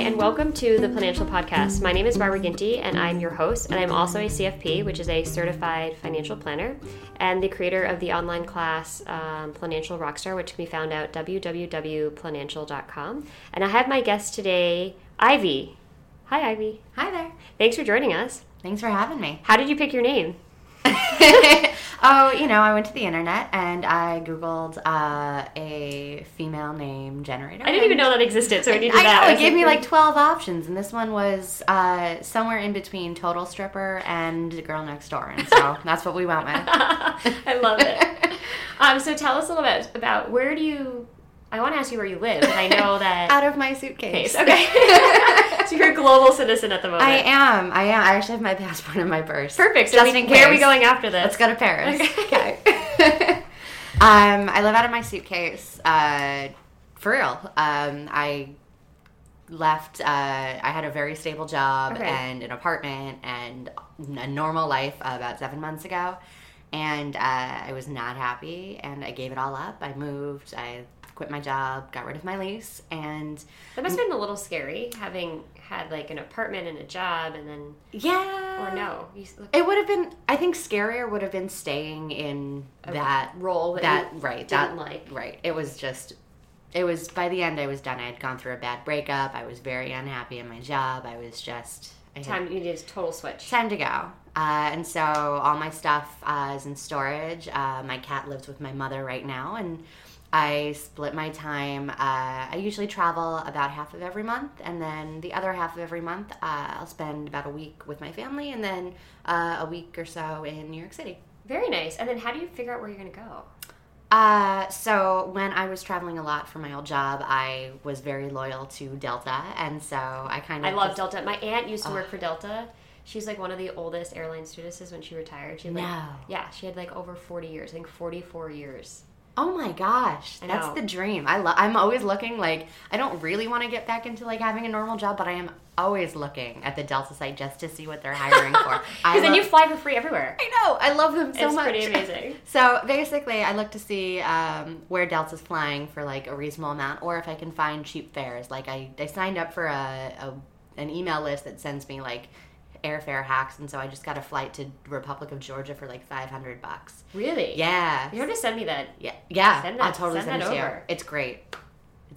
And welcome to the Financial Podcast. My name is Barbara Ginty, and I'm your host, and I'm also a CFP, which is a certified financial planner, and the creator of the online class um, Financial Rockstar, which can be found at www.financial.com. And I have my guest today, Ivy. Hi, Ivy. Hi there. Thanks for joining us. Thanks for having me. How did you pick your name? oh, you know, I went to the internet and I googled uh, a female name generator. I didn't even know that existed, so we needed I that. know, it gave me like, 12 options, and this one was uh, somewhere in between Total Stripper and Girl Next Door, and so that's what we went with. I love it. Um, so tell us a little bit about where do you. I want to ask you where you live, and I know that. Out of my suitcase. Okay. So you're a global citizen at the moment. I am. I am. I actually have my passport in my purse. Perfect. So Just we- in where are we going after this? Let's go to Paris. Okay. Okay. um, I live out of my suitcase. Uh, for real. Um, I left. Uh, I had a very stable job Okay. and an apartment and a normal life about seven months ago, and uh, I was not happy. And I gave it all up. I moved. I quit my job. Got rid of my lease. And That must have been a little scary having had like an apartment and a job, and then yeah. or no, you It would have been. I think scarier would have been staying in that role that That you right. didn't that like. Right. It was just. It was by the end. I was done. I had gone through a bad breakup. I was very unhappy in my job. I was just. I had time you need a total switch. time to go. Uh, and so all my stuff uh, is in storage. Uh, my cat lives with my mother right now, and I split my time. Uh, I usually travel about half of every month, and then the other half of every month, uh, I'll spend about a week with my family, and then uh, a week or so in New York City. Very nice. And then how do you figure out where you're going to go? Uh, so when I was traveling a lot for my old job, I was very loyal to Delta, and so I kind of I love Delta. My aunt used to work for Delta. She's like one of the oldest airline stewardesses when she retired. She had, like, No. yeah, she had like over 40 years. I think 44 years. Oh my gosh, that's the dream. I lo- I'm always looking like I don't really want to get back into like having a normal job, but I am always looking at the Delta site just to see what they're hiring for. Because then you fly for free everywhere. I know, I love them so It's much. pretty amazing. so basically, I look to see um, where Delta's flying for like a reasonable amount, or if I can find cheap fares. Like I, I signed up for a, a an email list that sends me like airfare hacks, and so I just got a flight to Republic of Georgia for like 500 bucks. Really? Yeah, You have to send me that. yeah, yeah. Send that, I'll totally send send, that it to you. It's great.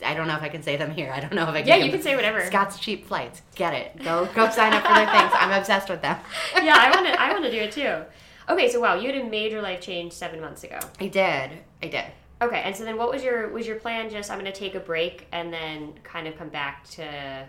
I don't know if I can say them here. I don't know if I can. Yeah, you can say whatever. Scott's cheap flights. Get it. Go go sign up for their things. I'm obsessed with them. yeah, I want to. I want to do it too. Okay, so wow, you had a major life change seven months ago. I did. I did. Okay, and so then what was your was your plan? Just I'm going to take a break and then kind of come back to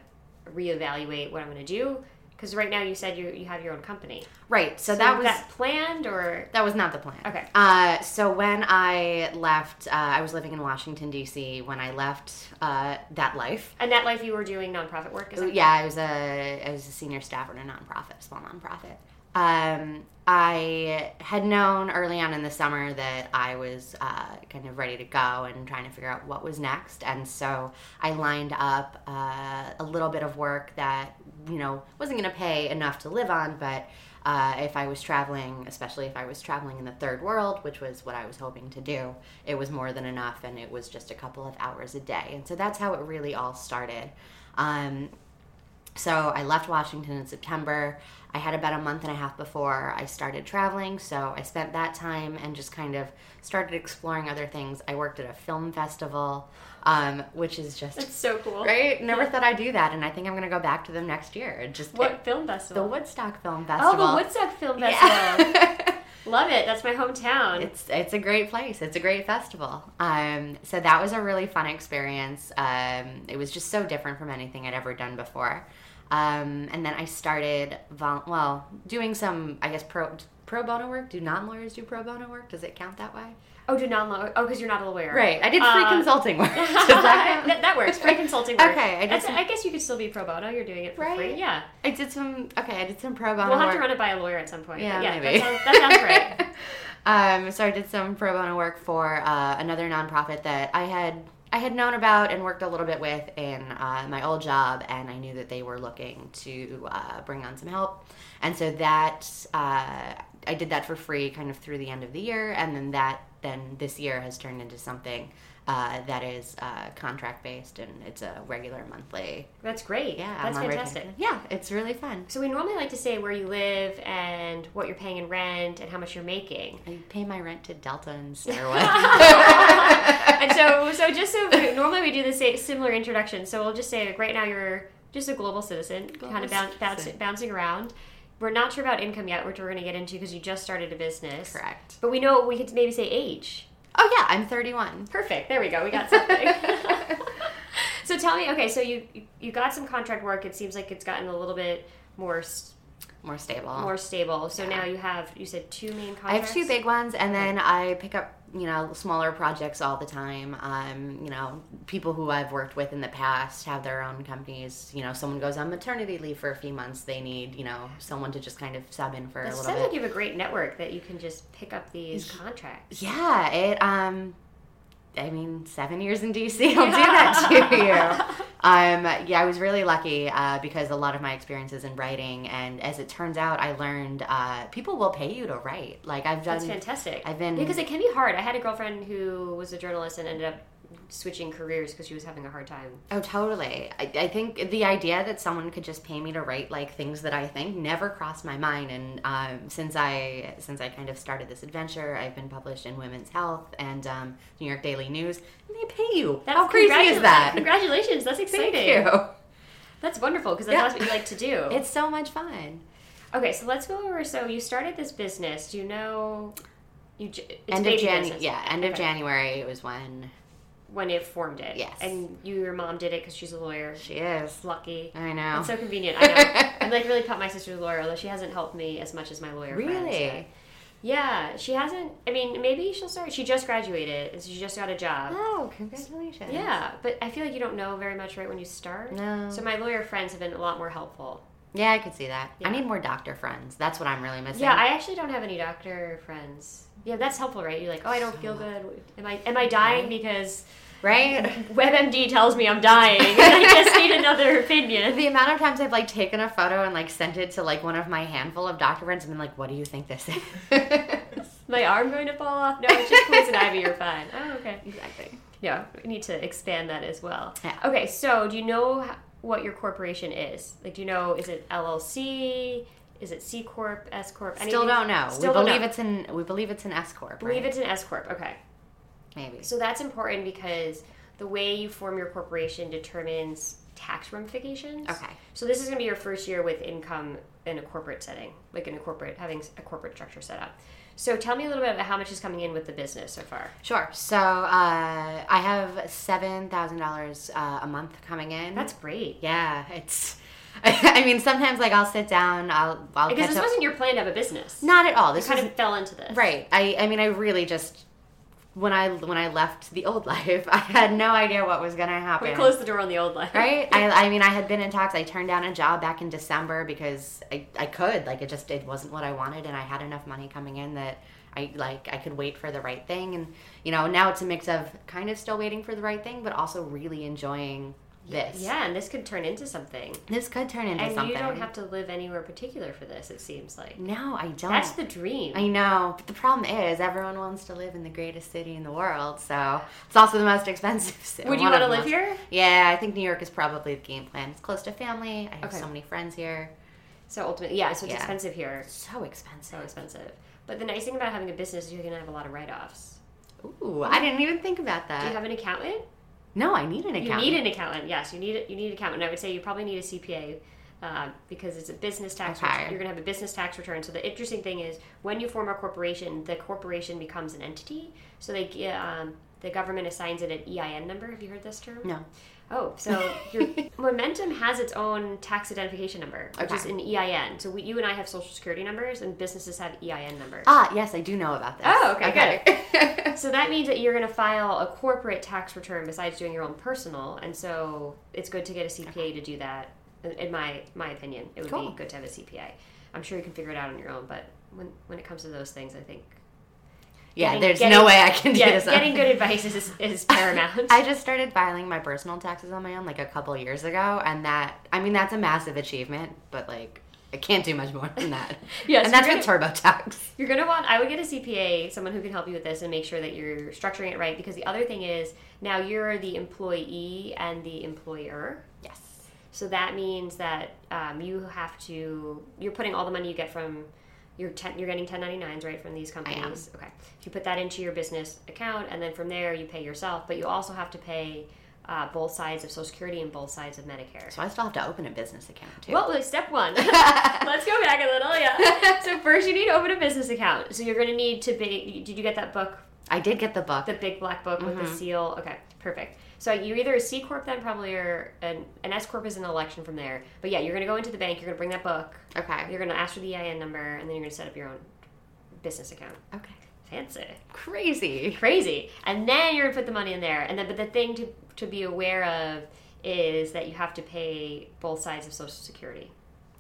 reevaluate what I'm going to do. Because right now you said you you have your own company. Right. So, So that was that planned or that was not the plan. Okay. Uh, so when I left, uh, I was living in Washington D.C. When I left uh, that life. and that life you were doing nonprofit work? Is Yeah, I was a I was a senior staffer in a nonprofit, small nonprofit. Um, I had known early on in the summer that I was uh, kind of ready to go and trying to figure out what was next, and so I lined up uh, a little bit of work that you know wasn't going to pay enough to live on, but uh, if I was traveling, especially if I was traveling in the third world, which was what I was hoping to do, it was more than enough, and it was just a couple of hours a day, and so that's how it really all started. Um, so I left Washington in September. I had about a month and a half before I started traveling, so I spent that time and just kind of started exploring other things. I worked at a film festival, um, which is just That's so cool. right. Never thought I'd do that, and I think I'm gonna go back to them next year. Just What film festival? the? Woodstock Film Festival. oh, the Woodstock Film Festival. Yeah. Love it. That's my hometown. It's it's a great place. It's a great festival. Um, so that was a really fun experience. Um, it was just so different from anything I'd ever done before. Um, and then I started vol- well doing some I guess pro pro bono work? Do non lawyers do pro bono work? Does it count that way? Oh, do non law? Oh, because you're not a lawyer. Right. I did free Uh, consulting work. That that, that works. Free consulting work. Okay, I did some- I guess you could still be pro bono. You're doing it for Right? free. Yeah. I did some. Okay, I did some pro bono We'll have work. to run it by a lawyer at some point. Yeah, yeah maybe. That sounds, that sounds right. um, so I did some pro bono work for uh, another nonprofit that I had I had known about and worked a little bit with in uh, my old job, and I knew that they were looking to uh, bring on some help, and so that uh, I did that for free, kind of through the end of the year, and then that then this year has turned into something. Uh, that is uh, contract based and it's a regular monthly. That's great. Yeah, That's I'm fantastic. Yeah, it's really fun. So we normally like to say where you live and what you're paying in rent and how much you're making. I pay my rent to Delta and Sarah. and so, so just so normally we do the same similar introduction. So we'll just say like right now you're just a global citizen, kind of boun- bounce, bouncing around. We're not sure about income yet, which we're going to get into because you just started a business. Correct. But we know we could maybe say age. Oh yeah, I'm 31. Perfect. There we go. We got something. so tell me, okay, so you you got some contract work. It seems like it's gotten a little bit more More stable. more stable. So Yeah. now you have you said two main contracts. I have two big ones, and then I pick up you know smaller projects all the time. Um, you know, people who I've worked with in the past have their own companies. You know, someone goes on maternity leave for a few months. They need you know someone to just kind of sub in for It a sounds little like you have a great network that you can just pick up these contracts. Yeah, it. Um, I mean, seven years in DC, I'll do that to you. Um, yeah, I was really lucky uh, because a lot of my experiences in writing, and as it turns out, I learned uh, people will pay you to write. Like I've done. That's fantastic. I've been- because it can be hard. I had a girlfriend who was a journalist and ended up switching careers because she was having a hard time. Oh, totally. I, I think the idea that someone could just pay me to write like things that I think never crossed my mind. And um, since I since I kind of started this adventure, I've been published in Women's Health and um, New York Daily News, and they pay you. How crazy is that? Congratulations! That's exciting. Thank you. That's wonderful because that's Yeah. what you like to do. It's so much fun. okay, so let's go over. So you started this business. Do you know? You j- it's end of baby Jan, business. yeah, end of Okay. January was when when it formed it. Yes. And you, your mom did it because she's a lawyer. she is. Lucky. I know. It's so convenient. I know. I'm like really proud my sister's lawyer, although she hasn't helped me as much as my lawyer friends. Really? Yeah, she hasn't. I mean, maybe she'll start. She just graduated, and she just got a job. Oh, congratulations. Yeah, but I feel like you don't know very much right when you start. No. So my lawyer friends have been a lot more helpful. Yeah, I could see that. Yeah. I need more doctor friends. That's what I'm really missing. Yeah, I actually don't have any doctor friends. Yeah, that's helpful, right? You're like, oh, I don't feel good. Am I am I dying because right? WebMD tells me I'm dying, and I just need another opinion? The amount of times I've like taken a photo and like sent it to like one of my handful of doctor friends and been like, "What do you think this is?" My arm going to fall off? No, it's just poison ivy. You're fine. Oh, okay. exactly. Yeah, we need to expand that as well. Yeah. Okay, so do you know h- what your corporation is? Like, do you know, is it LLC? Is it C Corp, S Corp? Still don't know. Still we believe know. it's an we believe it's an S corp. Believe right? it's an S Corp. Okay. maybe. So that's important because the way you form your corporation determines tax ramifications. Okay. So this is going to be your first year with income in a corporate setting, like in a corporate, having a corporate structure set up. So tell me a little bit about how much is coming in with the business so far. Sure. So uh, I have seven thousand dollars uh, a month coming in. That's great. yeah. It's. I mean, sometimes like I'll sit down. I'll I'll Because catch this up. wasn't your plan to have a business. Not at all. You This kind was of fell into this. Right. I I mean I really just when I when I left the old life, I had no idea what was going to happen. We closed the door on the old life. Right? I, I mean I had been in talks. I turned down a job back in December because I, I could. Like it just it wasn't what I wanted and I had enough money coming in that I like I could wait for the right thing and you know, now it's a mix of kind of still waiting for the right thing but also really enjoying this. Yeah, and this could turn into something. This could turn into And something. you don't have to live anywhere particular for this, it seems like. No, I don't. That's the dream. I know, but the problem is everyone wants to live in the greatest city in the world, so it's also the most expensive city. Would you want to live most- here? Yeah, I think New York is probably the game plan. It's close to family. I have Okay. so many friends here. So ultimately, yeah, so it's Yeah. expensive here. So expensive. So expensive. But the nice thing about having a business is you're going to have a lot of write offs. Ooh, I didn't even think about that. Do you have an accountant? No, I need an accountant. You need an accountant. Yes, you need you need an accountant. I would say you probably need a CPA uh, because it's a business tax. Okay. Return. You're going to have a business tax return. So the interesting thing is when you form a corporation, the corporation becomes an entity. So they get um, the government assigns it an EIN number. Have you heard this term? No. Oh, so your Momentum has its own tax identification number, which Okay. is an EIN. So we, you and I have social security numbers, and businesses have EIN numbers. Ah, yes, I do know about this. Oh, okay, good. So that means that you're going to file a corporate tax return besides doing your own personal, and so it's good to get a CPA to do that. in- In my my opinion, it would Cool. be good to have a CPA. I'm sure you can figure it out on your own, but when when it comes to those things, I think yeah, Getting- there's getting- no way I can do yeah, this. getting good advice is is paramount. I just started filing my personal taxes on my own like a couple years ago, and that I mean that's a massive achievement, but like I can't do much more than that. Yes, and that's you're with TurboTax. You're gonna want. I would get a CPA, someone who can help you with this, and make sure that you're structuring it right. Because the other thing is now you're the employee and the employer. Yes. So that means that um, you have to. You're putting all the money you get from. You're ten, you're getting 1099s right from these companies. Okay. You put that into your business account, and then from there you pay yourself. But you also have to pay uh, both sides of Social Security and both sides of Medicare. So I still have to open a business account too. Well, step one. Let's go back a little. Yeah. So first, you need to open a business account. So you're going to need to be. Did you get that book, I did get the book. the big black book with Mm-hmm. the seal? Okay, perfect. So you're either a C corp then, probably, or an, an S corp is an election from there. But yeah, you're going to go into the bank. You're going to bring that book. okay. You're going to ask for the EIN number, and then you're going to set up your own business account. Okay. Fancy, Crazy. crazy. And then you're going to put the money in there. And then, but the thing to to be aware of is that you have to pay both sides of Social Security.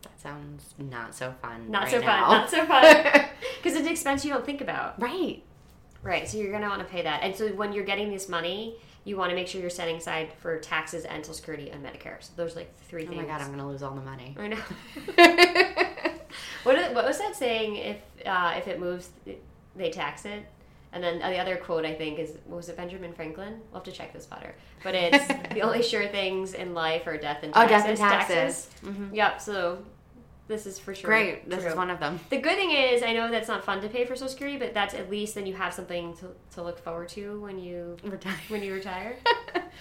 That sounds not so fun. Not right so now. fun. Not so fun. Because it's an expense you don't think about. right. Right. So you're going to want to pay that. And so when you're getting this money, you want to make sure you're setting aside for taxes and Social Security and Medicare. So those are like three Oh things. Oh my god, I'm gonna lose all the money. I know. what, what was that saying? If uh, if it moves, they tax it. And then the other quote I think is was it Benjamin Franklin? We'll have to check this better. But it's the only sure things in life are death and taxes. Oh, taxes. death and taxes. Mhm. Yep. So this is for sure. Great. This is one of them. The good thing is, I know that's not fun to pay for Social Security, but that's at least then you have something to, to look forward to when you Retire. when you retire. Because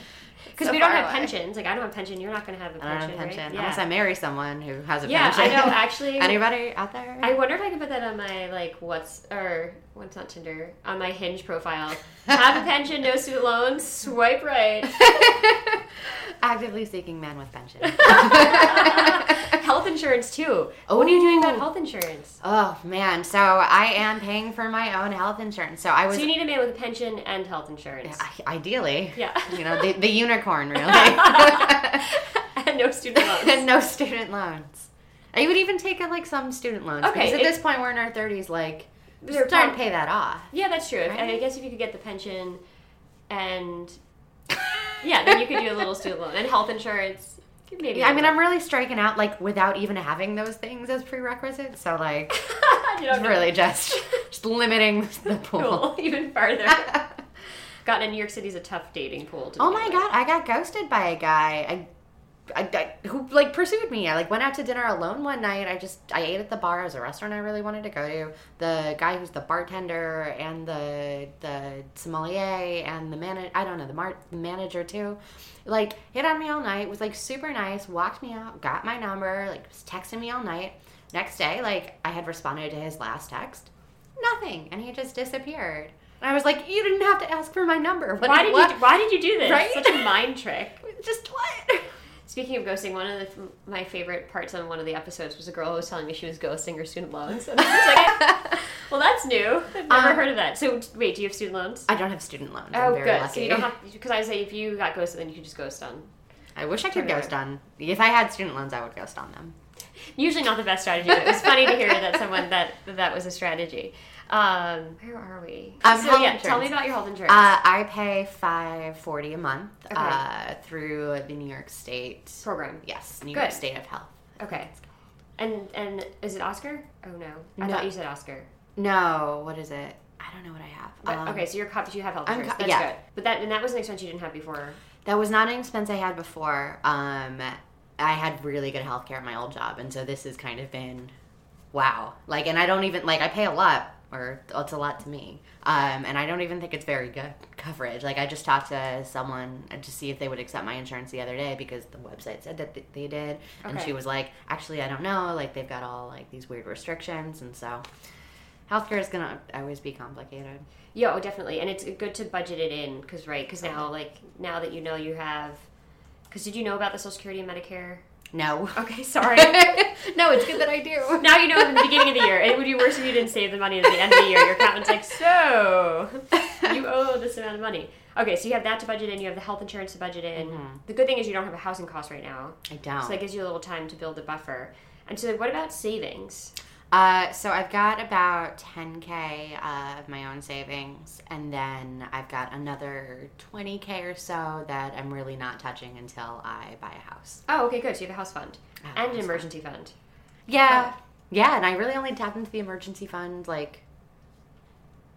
So we don't have away. pensions. Like I don't have a pension. You're not going to have a I don't pension, have a pension right? unless I marry someone who has a yeah, pension. I know. Actually, Anybody out there? I wonder if I could put that on my like what's or what's not Tinder on my Hinge profile. Have a pension, no student loans. Swipe right. Actively seeking man with pension. health insurance too. Oh. What are you doing about health insurance? oh man, so I am paying for my own health insurance. So I was So you need a man with a pension and health insurance. I- ideally, Yeah. you know, the, the unicorn really, and no student loans. and no student loans. I would even take uh, like some student loans. Okay, because at it- this point we're in our thirties. Like, They're just trying to pay that off. Yeah, that's true. And I Right? guess if you could get the pension and yeah, then you could do a little student loan and health insurance. Maybe. Yeah, I mean, I'm really striking out like without even having those things as prerequisites. So like, know. really just just limiting the pool. cool even farther. God, in New York City's a tough dating pool. To Oh my with. god, I got ghosted by a guy. I, I, I- who like pursued me. I like went out to dinner alone one night. I just I ate at the bar. It was a restaurant I really wanted to go to. The guy who's the bartender and the the sommelier and the man I don't know the, mar- the manager too, like hit on me all night. Was like super nice. Walked me out. Got my number. Like was texting me all night. Next day, like I had responded to his last text. Nothing, and he just disappeared. And I was like, you didn't have to ask for my number. What Why did what? you? Why did you do this? Right? Such a mind trick. Just what? Speaking of ghosting, one of the, my favorite parts on one of the episodes was a girl who was telling me she was ghosting her student loans. And I was like, well, that's new. I've never Um, heard of that. So wait, do you have student loans? I don't have student loans. Oh, I'm very good. lucky. So you don't have because I say if you got ghosted, then you could just ghost on. I wish I could ghost on. If I had student loans, I would ghost on them. Usually not the best strategy, but it was funny to hear that someone that that was a strategy. Um, where are we? Um, so yeah, tell me about your health insurance. Uh, I pay five forty a month Okay. uh, through the New York State. Program. Yes, New Good. York State of Health. Okay. And and is it Oscar? Oh no, I No. thought you said Oscar. No, what is it? I don't know what I have. But, Um, okay, so you're co- you have health insurance. co- That's yeah. good. But that and that was an expense you didn't have before. That was not an expense I had before. Um, I had really good health care at my old job, and so this has kind of been, wow. Like, and I don't even like I pay a lot, or it's a lot to me. Um, and I don't even think it's very good coverage. Like, I just talked to someone to see if they would accept my insurance the other day because the website said that they did, and Okay. she was like, actually, I don't know. Like, they've got all like these weird restrictions, and so. Healthcare is gonna always be complicated. Yeah, oh, definitely, and it's good to budget it in because right, because now like now that you know you have, because did you know about the Social Security and Medicare? No. Okay, sorry. no, it's good that I do. now you know in the beginning of the year. It would be worse if you didn't save the money at the end of the year. Your accountant's like, so you owe this amount of money. Okay, so you have that to budget in. You have the health insurance to budget in. Mm-hmm. The good thing is you don't have a housing cost right now, I don't. so that gives you a little time to build a buffer. And so, what about savings? Uh, so I've got about 10k uh, of my own savings, and then I've got another 20k or so that I'm really not touching until I buy a house. Oh, okay, good. So you have a house fund I have a and an fund. emergency fund. Yeah, yeah, and I really only tapped into the emergency fund like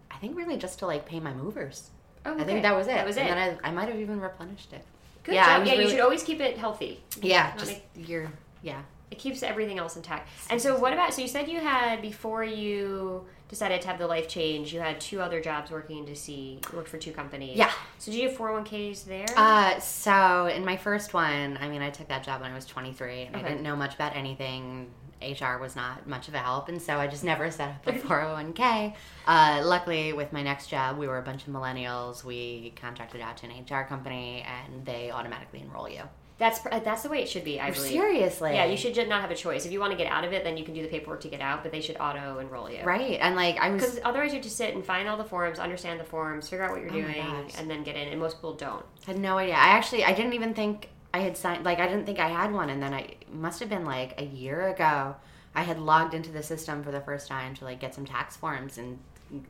I think really just to like pay my movers. Oh, I think that was it. That was and it. And then I, I might have even replenished it. Good Yeah, job. Yeah, you should always keep it healthy. Yeah, just make- you're yeah. It keeps everything else intact. And so, what about? So you said you had before you decided to have the life change. You had two other jobs working to see. You worked for two companies. Yeah. So did you have four hundred one ks there? Uh, so in my first one, I mean, I took that job when I was 23, and Okay. I didn't know much about anything. HR was not much of a help, and so I just never set up a 401k. Uh, luckily, with my next job, we were a bunch of millennials. We contracted out to an HR company, and they automatically enroll you. That's that's the way it should be. I believe. Seriously, Yeah, you should just not have a choice. If you want to get out of it, then you can do the paperwork to get out, but they should auto enroll you. Right, and like I was Because otherwise, you to sit and find all the forms, understand the forms, figure out what you're Oh doing, and then get in. And most people don't. had no idea. I actually I didn't even think I had signed like I didn't think I had one and then I must have been like a year ago I had logged into the system for the first time to like get some tax forms and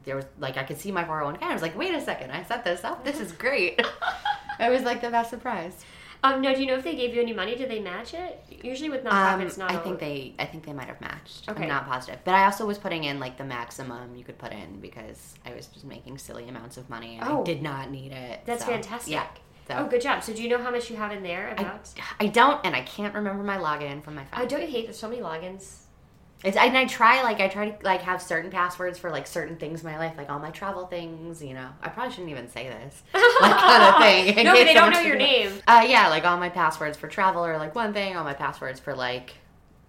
there was like I could see my 401k. I was like, "Wait a second. I set this up. This is great." it was like the best surprise. Um, no, do you know if they gave you any money? Did they match it? Usually with Um, nonprofits, not. I think they I think they might have matched. Okay. I'm not positive. But I also was putting in like the maximum you could put in because I was just making silly amounts of money and Oh. I did not need it. That's so, fantastic. Yeah. So Oh, good job. So do you know how much you have in there I, about? I don't, and I can't remember my login from my phone. Oh, don't you hate there's so many logins? It's, and I try like I try to like have certain passwords for like certain things in my life, like all my travel things. You know, I probably shouldn't even say this, like kind of thing. no, but they don't know your name. Uh, yeah, like all my passwords for travel are like one thing. All my passwords for like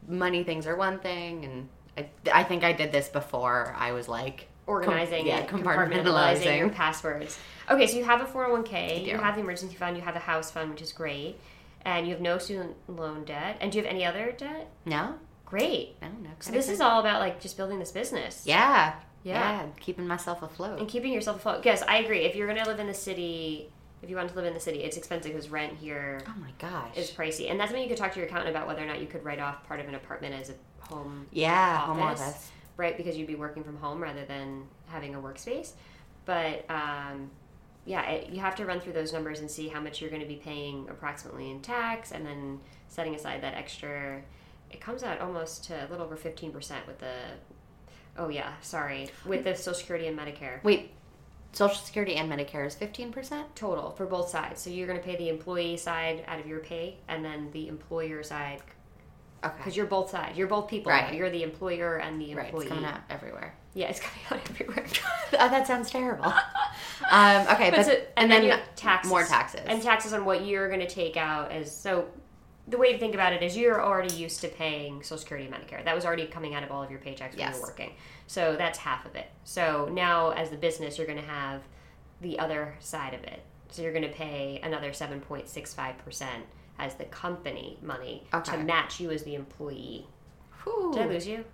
money things are one thing, and I, I think I did this before I was like Organizing yeah, compartmentalizing. compartmentalizing your passwords. Okay, so you have a 401k, you have the emergency fund, you have the house fund, which is great, and you have no student loan debt. And do you have any other debt? No, Great. no. So this is all about like just building this business. yeah, Yeah. yeah, keeping myself afloat. And keeping yourself afloat. Yes, I agree. If you're going to live in the city, if you want to live in the city, it's expensive because rent here Oh my gosh. is pricey. And that's when you could talk to your accountant about whether or not you could write off part of an apartment as a home yeah, home office. office. right? Because you'd be working from home rather than having a workspace. But um, yeah, it, you have to run through those numbers and see how much you're going to be paying approximately in tax, and then setting aside that extra. It comes out almost to a little over fifteen percent with the. Oh yeah, sorry, with the Social Security and Medicare Wait, Social Security and Medicare is fifteen percent. total for both sides. So you're going to pay the employee side out of your pay, and then the employer side Okay. because you're both sides. You're both people. Right. You're the employer and the employee Right, it's coming out everywhere. Yeah, it's coming out everywhere. oh, that sounds terrible. um, okay, but, so- and, then, you taxes, more taxes. and taxes on what you're going to take out as so. The way to think about it is you're already used to paying Social Security and Medicare. That was already coming out of all of your paychecks when you Yes. were working. So that's half of it. So now, as the business, you're going to have the other side of it. So you're going to pay another 7.65% as the company money Okay. to match you as the employee. Whew. Did I lose you?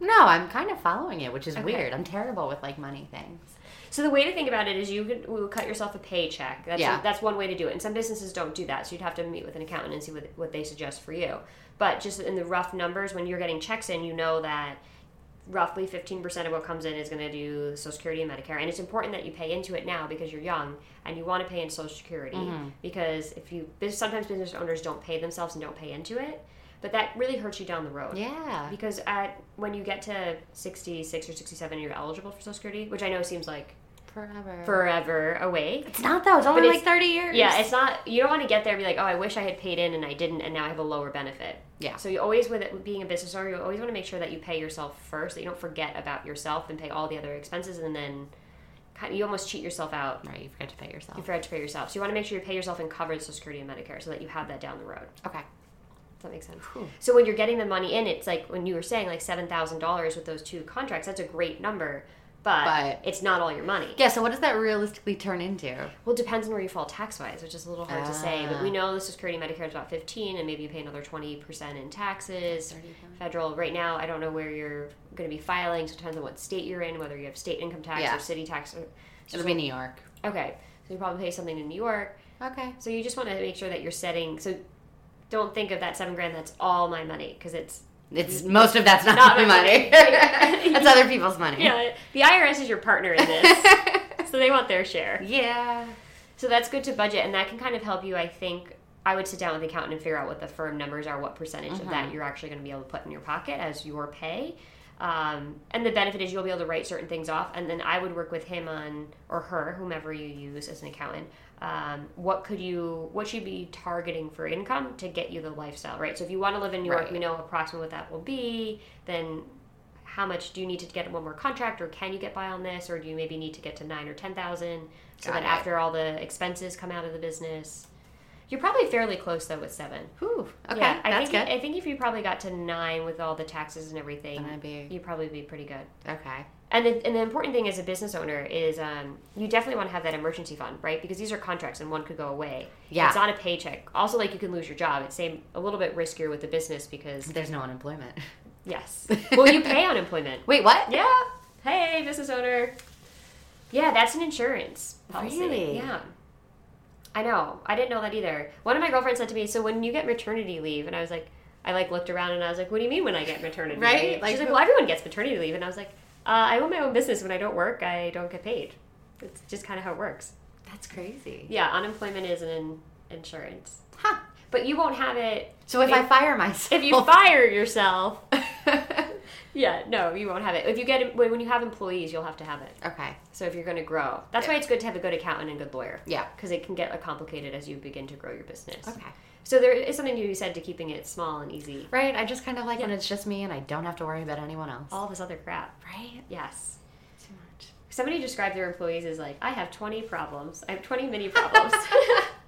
No, I'm kind of following it, which is Okay. weird. I'm terrible with like money things. So the way to think about it is you could cut yourself a paycheck. That's Yeah. that's one way to do it. And some businesses don't do that, so you'd have to meet with an accountant and see what what they suggest for you. But just in the rough numbers, when you're getting checks in, you know that roughly 15% of what comes in is going to do Social Security and Medicare. And it's important that you pay into it now because you're young and you want to pay in Social Security Mm-hmm. because if you sometimes business owners don't pay themselves and don't pay into it, but that really hurts you down the road. Yeah. Because at when you get to 66 or 67 you're eligible for Social Security, which I know seems like Forever. forever away. it's not though. It's only like 30 years. Yeah, it's not. You don't want to get there and be like, oh, I wish I had paid in and I didn't, and now I have a lower benefit. Yeah. So you always, with it being a business owner, you always want to make sure that you pay yourself first, that you don't forget about yourself and pay all the other expenses, and then kind of, you almost cheat yourself out. Right, you forget to pay yourself. You forget to pay yourself. So you want to make sure you pay yourself and cover Social Security and Medicare so that you have that down the road. Okay. Does that make sense? So when you're getting the money in, it's like when you were saying like seven thousand dollars with those two contracts. That's a great number, but, But- it's not all your money. Yeah. So what does that realistically turn into? Well, it depends on where you fall tax wise, which is a little hard to say. But we Ah. know the Social Security Medicare is about fifteen, and maybe you pay another twenty percent in taxes. Federal. Right now, I don't know where you're going to be filing. So it depends on what state you're in, whether you have state income tax Yeah. or city tax. Or, It'll be New York. okay, so you probably pay something in New York. Okay. So you just want to make sure that you're setting. So don't think of that seven grand. That's all my money because it's It's most of that's not, Not my money. money. that's other people's money. yeah. The IRS is your partner in this, so they want their share. yeah. So that's good to budget, and that can kind of help you. I think I would sit down with the accountant and figure out what the firm numbers are, what percentage of that you're actually going to be able to put in your pocket as your pay. Um, and the benefit is you'll be able to write certain things off, and then I would work with him on or her, whomever you use as an accountant. Um, what could you, what should you be targeting for income to get you the lifestyle, right? So if you want to live in New York, Right. we know approximately what that will be. Then how much do you need to get one more contract or can you get by on this or do you maybe need to get to nine or ten thousand so Got that it. after all the expenses come out of the business you're probably fairly close though with seven Whew. Okay. yeah, I that's think good. I think if you probably got to nine with all the taxes and everything, be- you'd probably be pretty good. okay. And the, and the important thing as a business owner is um, you definitely want to have that emergency fund, right? Because these are contracts and one could go away. Yeah. It's not a paycheck. Also, like you can lose your job. It's same a little bit riskier with the business because There's no unemployment. yes, well you pay unemployment. Wait, what? Yeah. Hey, business owner. Yeah, that's an insurance policy. Really? Yeah. I know. I didn't know that either. One of my girlfriends said to me, "So when you get maternity leave," and I was like, I like looked around and I was like, "What do you mean when I get maternity Right? leave?" Like She's like, "Well, everyone gets maternity leave," and I was like, uh, "I own my own business. When I don't work, I don't get paid. It's just kind of how it works." That's crazy. Yeah, unemployment is an insurance, Huh. but you won't have it So if If- I fire myself, if you fire yourself. Yeah, no, you won't have it. If you get when when you have employees, you'll have to have it. okay. So if you're going to grow, that's why it's good to have a good accountant and good lawyer. Yeah. because it can get uh, complicated as you begin to grow your business. Okay. So there is something to be said to keeping it small and easy. Right. I just kind of like when it's just me and I don't have to worry about anyone else. All this other crap. Right. Yes. Too much. Somebody described their employees as like, I have 20 problems. I have 20 mini problems.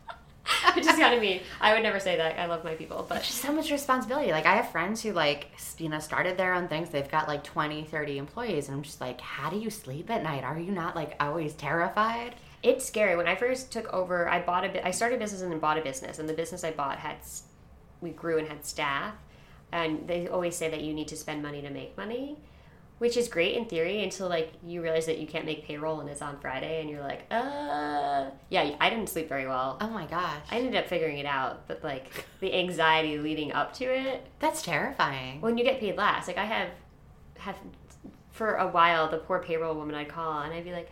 Which is kind of mean. I would never say that. I love my people, It's but just so much responsibility. Like I have friends who like you know started their own things. They've got like 20, 30 employees and I'm just like, how do you sleep at night? Are you not like always terrified? it's scary. When I first took over, I bought a. I started a business and then bought a business, and the business I bought had we grew and had staff, and they always say that you need to spend money to make money, which is great in theory until like you realize that you can't make payroll and it's on Friday, and you're like, uh, yeah, I didn't sleep very well. Oh my gosh. I ended up figuring it out, but like the anxiety leading up to it, That's terrifying. when you get paid last, like I have have for a while the poor payroll woman I'd call and I'd be like,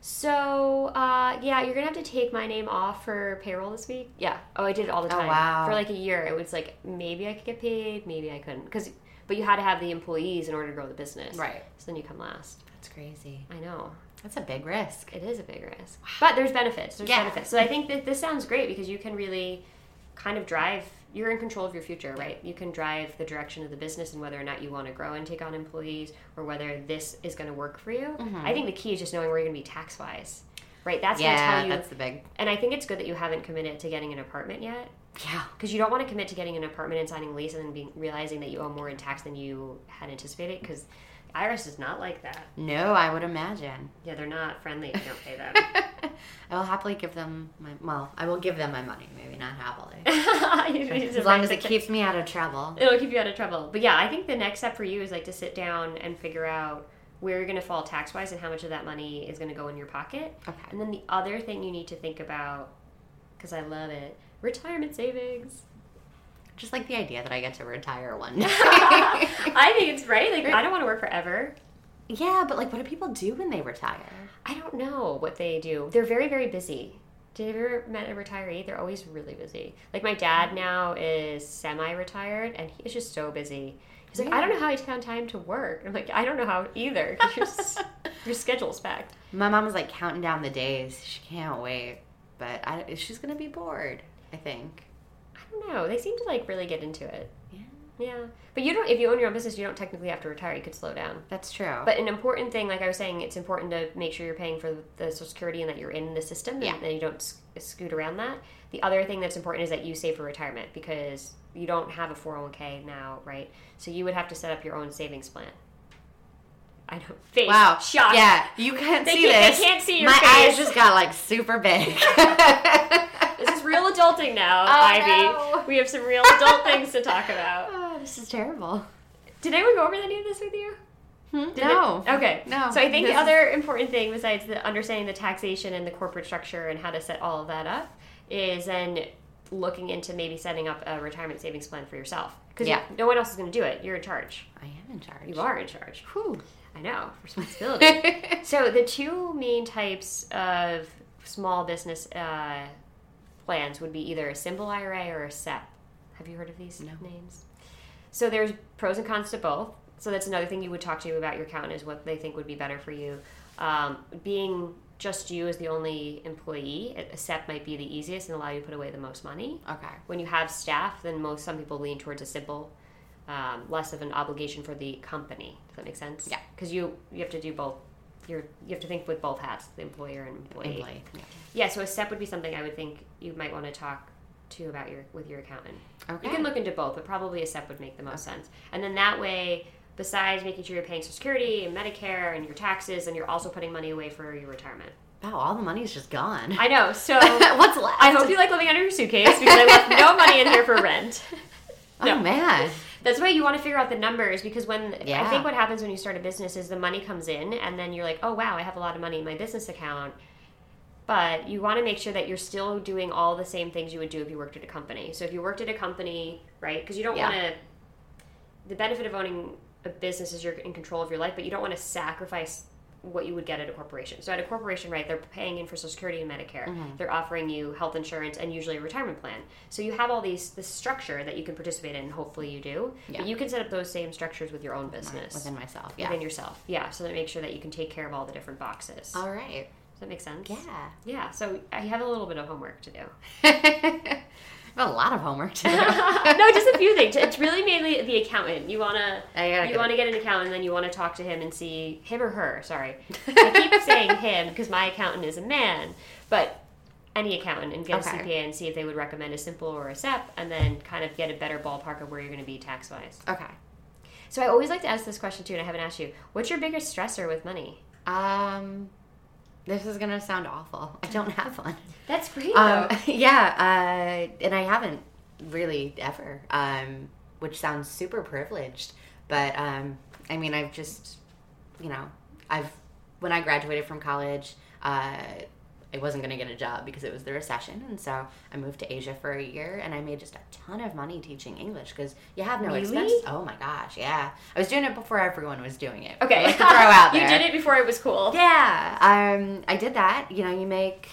so uh, yeah, you're gonna have to take my name off for payroll this week. Yeah. Oh, I did it all the Oh, time. wow. For like a year, it was like maybe I could get paid, maybe I couldn't, because but you had to have the employees in order to grow the business. Right. So then you come last. That's crazy. I know. That's a big risk. It is a big risk. But there's benefits. There's Yeah. benefits. So I think that this sounds great because you can really kind of drive you're in control of your future, right? You can drive the direction of the business and whether or not you want to grow and take on employees or whether this is going to work for you. Mm-hmm. I think the key is just knowing where you're going to be tax wise. Right? That's going to yeah, tell you that's the big. and I think it's good that you haven't committed to getting an apartment yet Yeah. because you don't want to commit to getting an apartment and signing a lease and then being, realizing that you owe more in tax than you had anticipated because IRS is not like that. No, I would imagine. Yeah, they're not friendly if you don't pay them. I will happily give them my. Well, I will give them my money. Maybe not happily. as as long as it keeps me out of trouble. it'll keep you out of trouble. But yeah, I think the next step for you is like to sit down and figure out where you're going to fall tax wise and how much of that money is going to go in your pocket. Okay. And then the other thing you need to think about, because I love it, retirement savings. Just like the idea that I get to retire one day. I think it's right. Like I don't want to work forever. yeah, but like, what do people do when they retire? I don't know what they do. They're very very busy. Did you ever met a retiree? They're always really busy. Like my dad now is semi-retired, and he's just so busy. He's like, I don't know how I found time to work. I'm like, I don't know how either. Your, your schedule's packed. My mom is like counting down the days. She can't wait, but I, she's gonna be bored. I think. I don't know. They seem to like really get into it. Yeah, Yeah, but you don't. If you own your own business, you don't technically have to retire. You could slow down. that's true. But an important thing, like I was saying, it's important to make sure you're paying for the Social Security and that you're in the system and Yeah. that you don't sc- scoot around that. The other thing that's important is that you save for retirement because you don't have a 401k now, right? So you would have to set up your own savings plan. I know. Face. Wow. Shock. Yeah, you can't They see can't- they can't see your My face. eyes just got like super big. This is real adulting now, Oh, Ivy. no. We have some real adult things to talk about. oh, this is terrible. Did anyone go over any of this with you? Hmm? No. it- okay. No. So I think This the other important thing besides the understanding the taxation and the corporate structure and how to set all of that up is then looking into maybe setting up a retirement savings plan for yourself because Yeah. no one else is going to do it. You're in charge. I am in charge. You are in charge. Whew. I know responsibility. so the two main types of small business uh, plans would be either a simple IRA or a SEP. Have you heard of these No. names? So there's pros and cons to both. So that's another thing you would talk to about your accountant is what they think would be better for you. Um, being just you as the only employee, a a SEP might be the easiest and allow you to put away the most money. Okay. When you have staff, then most some people lean towards a simple, um, less of an obligation for the company. Does that make sense? Yeah. Because you you have to do both. You're you have to think with both hats, the employer and employee. Employee. Yeah. Yeah. So a SEP would be something I would think you might want to talk to about your with your accountant. Okay. You can look into both, but probably a SEP would make the most sense. And then that way, besides making sure you're paying Social Security and Medicare and your taxes, and you're also putting money away for your retirement. Wow, all the money's just gone. I know. So What's left? I hope you like living under your suitcase because I left no money in here for rent. Oh No. man. That's why you want to figure out the numbers because when I think what happens when you start a business is the money comes in and then you're like, oh wow, I have a lot of money in my business account. But you want to make sure that you're still doing all the same things you would do if you worked at a company. So if you worked at a company, right? Because you don't Yeah. want to. The benefit of owning a business is you're in control of your life, but you don't want to sacrifice what you would get at a corporation. So at a corporation, right, they're paying in for Social Security and Medicare. Mm-hmm. They're offering you health insurance and usually a retirement plan. So you have all these this structure that you can participate in. Hopefully you do. Yeah. But you can set up those same structures with your own business Within myself. Yeah. within yourself. Yeah. So that make sure that you can take care of all the different boxes. All right. Does that make sense? Yeah. Yeah. So I have a little bit of homework to do. I have a lot of homework to do. no, just a few things. It's really mainly the accountant. You wanna you want to get an accountant, and then you want to talk to him and see him or her. Sorry, I keep saying him because my accountant is a man, but any accountant and get Okay. a CPA and see if they would recommend a simple or a SEP, and then kind of get a better ballpark of where you're going to be tax wise. Okay. So I always like to ask this question too, and I haven't asked you. What's your biggest stressor with money? Um, this is gonna sound awful. I don't have one. That's great Um, though. yeah, uh, and I haven't really ever, um, which sounds super privileged. But um, I mean, I've just, you know, I've when I graduated from college, uh, I wasn't going to get a job because it was the recession, and so I moved to Asia for a year, and I made just a ton of money teaching English because you have no Really? expense. Oh my gosh, yeah, I was doing it before everyone was doing it. Okay, Like throw out there. you did it before it was cool. Yeah, um, I did that. You know, you make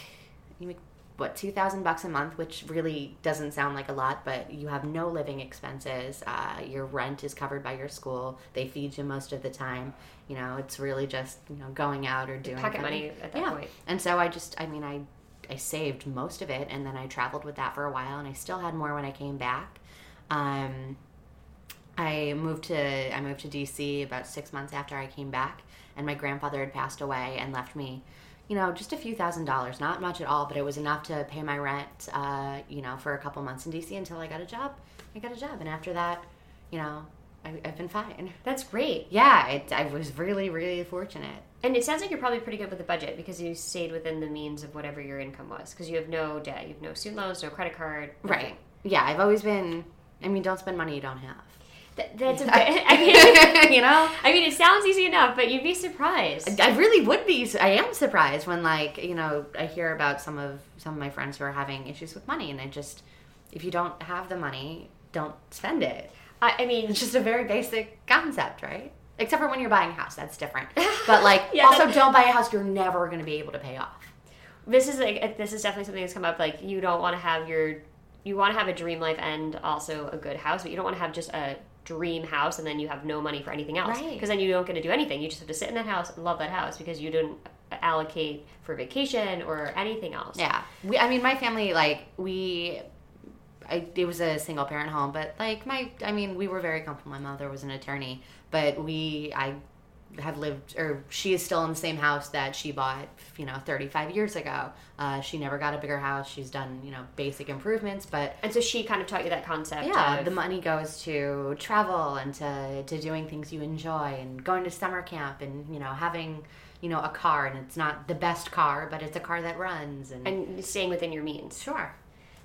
you make what two thousand bucks a month, which really doesn't sound like a lot, but you have no living expenses. Uh, your rent is covered by your school. They feed you most of the time. You know, it's really just you know going out or doing Pocket money at that yeah. point. And so I just, I mean, I I saved most of it, and then I traveled with that for a while, and I still had more when I came back. Um, I moved to I moved to DC about six months after I came back, and my grandfather had passed away and left me, you know, just a few thousand dollars, not much at all, but it was enough to pay my rent, uh, you know, for a couple months in DC until I got a job. I got a job, and after that, you know, I, I've been fine. That's great. Yeah, it, I was really really fortunate. And it sounds like you're probably pretty good with the budget because you stayed within the means of whatever your income was. Because you have no debt, you have no student loans, no credit card. nothing. Right. Yeah, I've always been. I mean, don't spend money you don't have. Th- that's a bit. I mean, you know. I mean, it sounds easy enough, but you'd be surprised. I really would be. I am surprised when, like, you know, I hear about some of some of my friends who are having issues with money, and I just, if you don't have the money, don't spend it. I, I mean, It's just a very basic concept, right? Except for when you're buying a house, that's different. But like, Yeah, also that- don't buy a house you're never going to be able to pay off. this is like this is definitely something that's come up. Like, you don't want to have your, you want to have a dream life and also a good house, but you don't want to have just a dream house and then you have no money for anything else. Right. Because then you don't get to do anything. You just have to sit in that house and love that house because you didn't allocate for vacation or anything else. Yeah. We, I mean, my family, like, we, I, it was a single parent home, but like, my, I mean, we were very comfortable. My mother was an attorney, but we, I have lived, or she is still in the same house that she bought, you know, 35 years ago. Uh, she never got a bigger house. She's done, you know, basic improvements, but And so she kind of taught you that concept. yeah, of, the money goes to travel and to, to doing things you enjoy and going to summer camp and, you know, having, you know, a car and it's not the best car, but it's a car that runs and, and staying within your means. sure.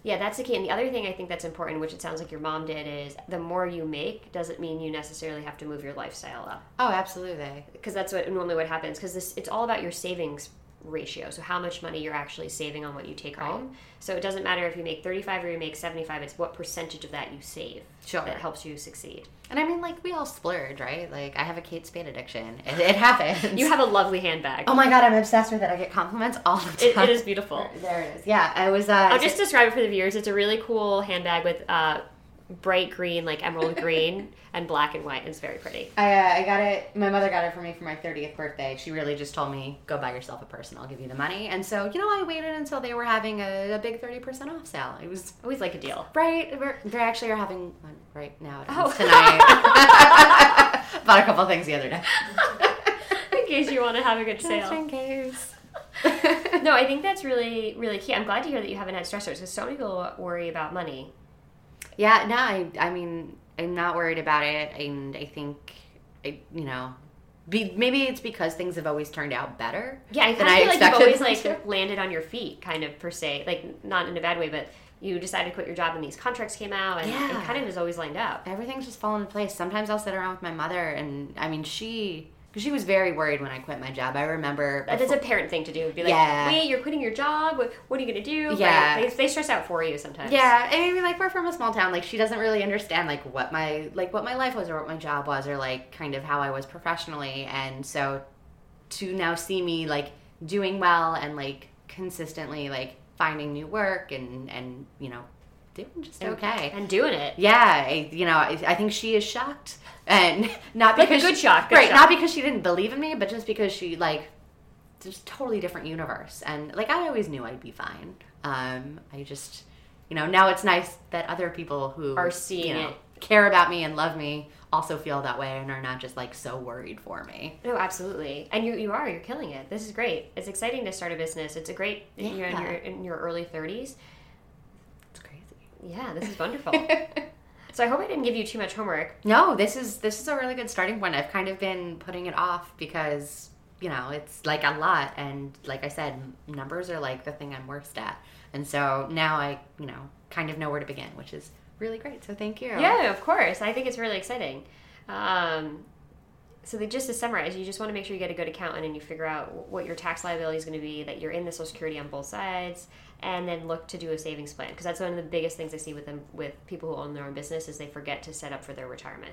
Yeah, that's the key. And the other thing I think that's important, which it sounds like your mom did, is the more you make doesn't mean you necessarily have to move your lifestyle up. Oh, absolutely. Because that's what normally what happens. Because this it's all about your savings ratio. So how much money you're actually saving on what you take home. So it doesn't matter if you make 35 or you make 75. It's what percentage of that you save Sure. that helps you succeed. And I mean, like, we all splurge, right? Like, I have a Kate Spade addiction. It, it happens. You have a lovely handbag. Oh my god, I'm obsessed with it. I get compliments all the it, time. it is beautiful. There it is. Yeah, I was. Uh, I'll just describe it for the viewers. It's a really cool handbag with uh, bright green, like emerald green, and black and white. It's very pretty. I, uh, I got it. My mother got it for me for my 30th birthday. She really just told me, go buy yourself a purse and I'll give you the money. And so, you know, I waited until they were having a, a big 30% off sale. It was Always like a deal. right. we're- They actually are having one right now Oh. tonight. Bought a couple things the other day. In case you want to have a good Just sale. in case. No, I think that's really, really key. I'm glad to hear that you haven't had stressors because so many people worry about money. Yeah, no, I, I mean, I'm not worried about it, and I think, I, you know, be, maybe it's because things have always turned out better. Yeah, I kind of feel like you've always like to. landed on your feet, kind of per se. Like not in a bad way, but you decided to quit your job and these contracts came out, and Yeah. it kind of is always lined up. Everything's just fallen into place. Sometimes I'll sit around with my mother, and I mean, she, because she was very worried when I quit my job. I remember. Before- a parent thing to do. Be like, Yeah. wait, you're quitting your job. What, what are you gonna do? Yeah. Right? They, they stress out for you sometimes. Yeah, I mean, like we're from a small town. Like she doesn't really understand like what my like what my life was or what my job was or like kind of how I was professionally. And so to now see me like doing well and like consistently like finding new work and and you know doing just okay. And doing it. yeah, you know, I, I think she is shocked, and not Like a because good she- shock, good right? shock. Not because she didn't believe in me, but just because she like just totally different universe, and like I always knew I'd be fine. Um, I just, you know, now it's nice that other people who Are seeing you know, it. care about me and love me also feel that way and are not just like so worried for me. No, absolutely. And you, you are. You're killing it. This is great. It's exciting to start a business. It's a great. You're in your in your early 30s. Yeah, this is wonderful. so I hope I didn't give you too much homework. No, this is this is a really good starting point. I've kind of been putting it off because you know it's like a lot, and like I said, numbers are like the thing I'm worst at, and so now I you know kind of know where to begin, which is really great. So thank you. Yeah, of course. I think it's really exciting. Um, so they, just to summarize, you just want to make sure you get a good accountant and you figure out what your tax liability is going to be, that you're in the Social Security on both sides, and then look to do a savings plan because that's one of the biggest things I see with them with people who own their own business is they forget to set up for their retirement.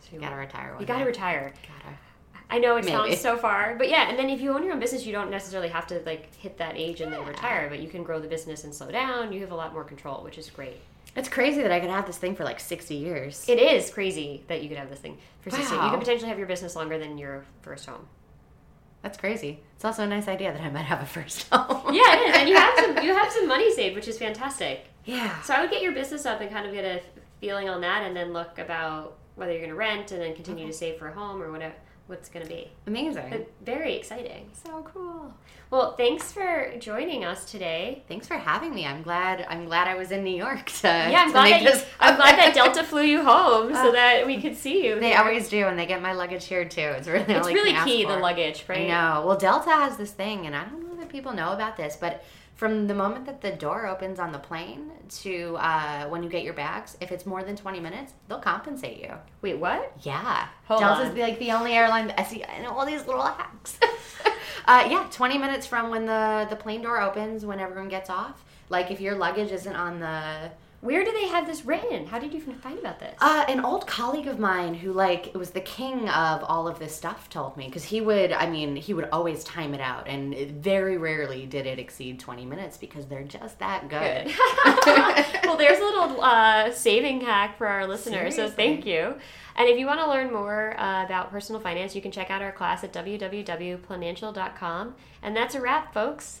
So you gotta retire. You got to day. retire. Gotta. I know it Maybe. sounds so far, but yeah. And then if you own your own business, you don't necessarily have to like hit that age and then retire, but you can grow the business and slow down. You have a lot more control, which is great. It's crazy that I could have this thing for like sixty years. It is crazy that you could have this thing for 16. You Wow. could potentially have your business longer than your first home. That's crazy. It's also a nice idea that I might have a first home. Yeah, it is. And you have some you have some money saved, which is fantastic. yeah. So I would get your business up and kind of get a feeling on that and then look about whether you're going to rent and then continue mm-hmm. to save for a home or whatever what's going to be. Amazing. But very exciting. so cool. Well, thanks for joining us today. Thanks for having me. I'm glad. I'm glad I was in New York to. Yeah, I'm to glad make that you, I'm glad that. Delta flew you home so uh, that we could see you. They here. always do, and they get my luggage here too. It's really It's really key the luggage, right? I know. Well, Delta has this thing, and I don't know that people know about this, but from the moment that the door opens on the plane to uh, when you get your bags, if it's more than 20 minutes, they'll compensate you. Wait, what? Yeah. Hold Delta's on. like the only airline that I see know all these little hacks. uh, yeah, 20 minutes from when the, the plane door opens, when everyone gets off. Like if your luggage isn't on the Where do they have this written? How did you find about this? Uh, an old colleague of mine who like was the king of all of this stuff told me because he would I mean he would always time it out and it, very rarely did it exceed 20 minutes because they're just that good. well, there's a little uh, saving hack for our listeners, so thank you. And if you want to learn more uh, about personal finance, you can check out our class at www.planancial.com. And that's a wrap, folks.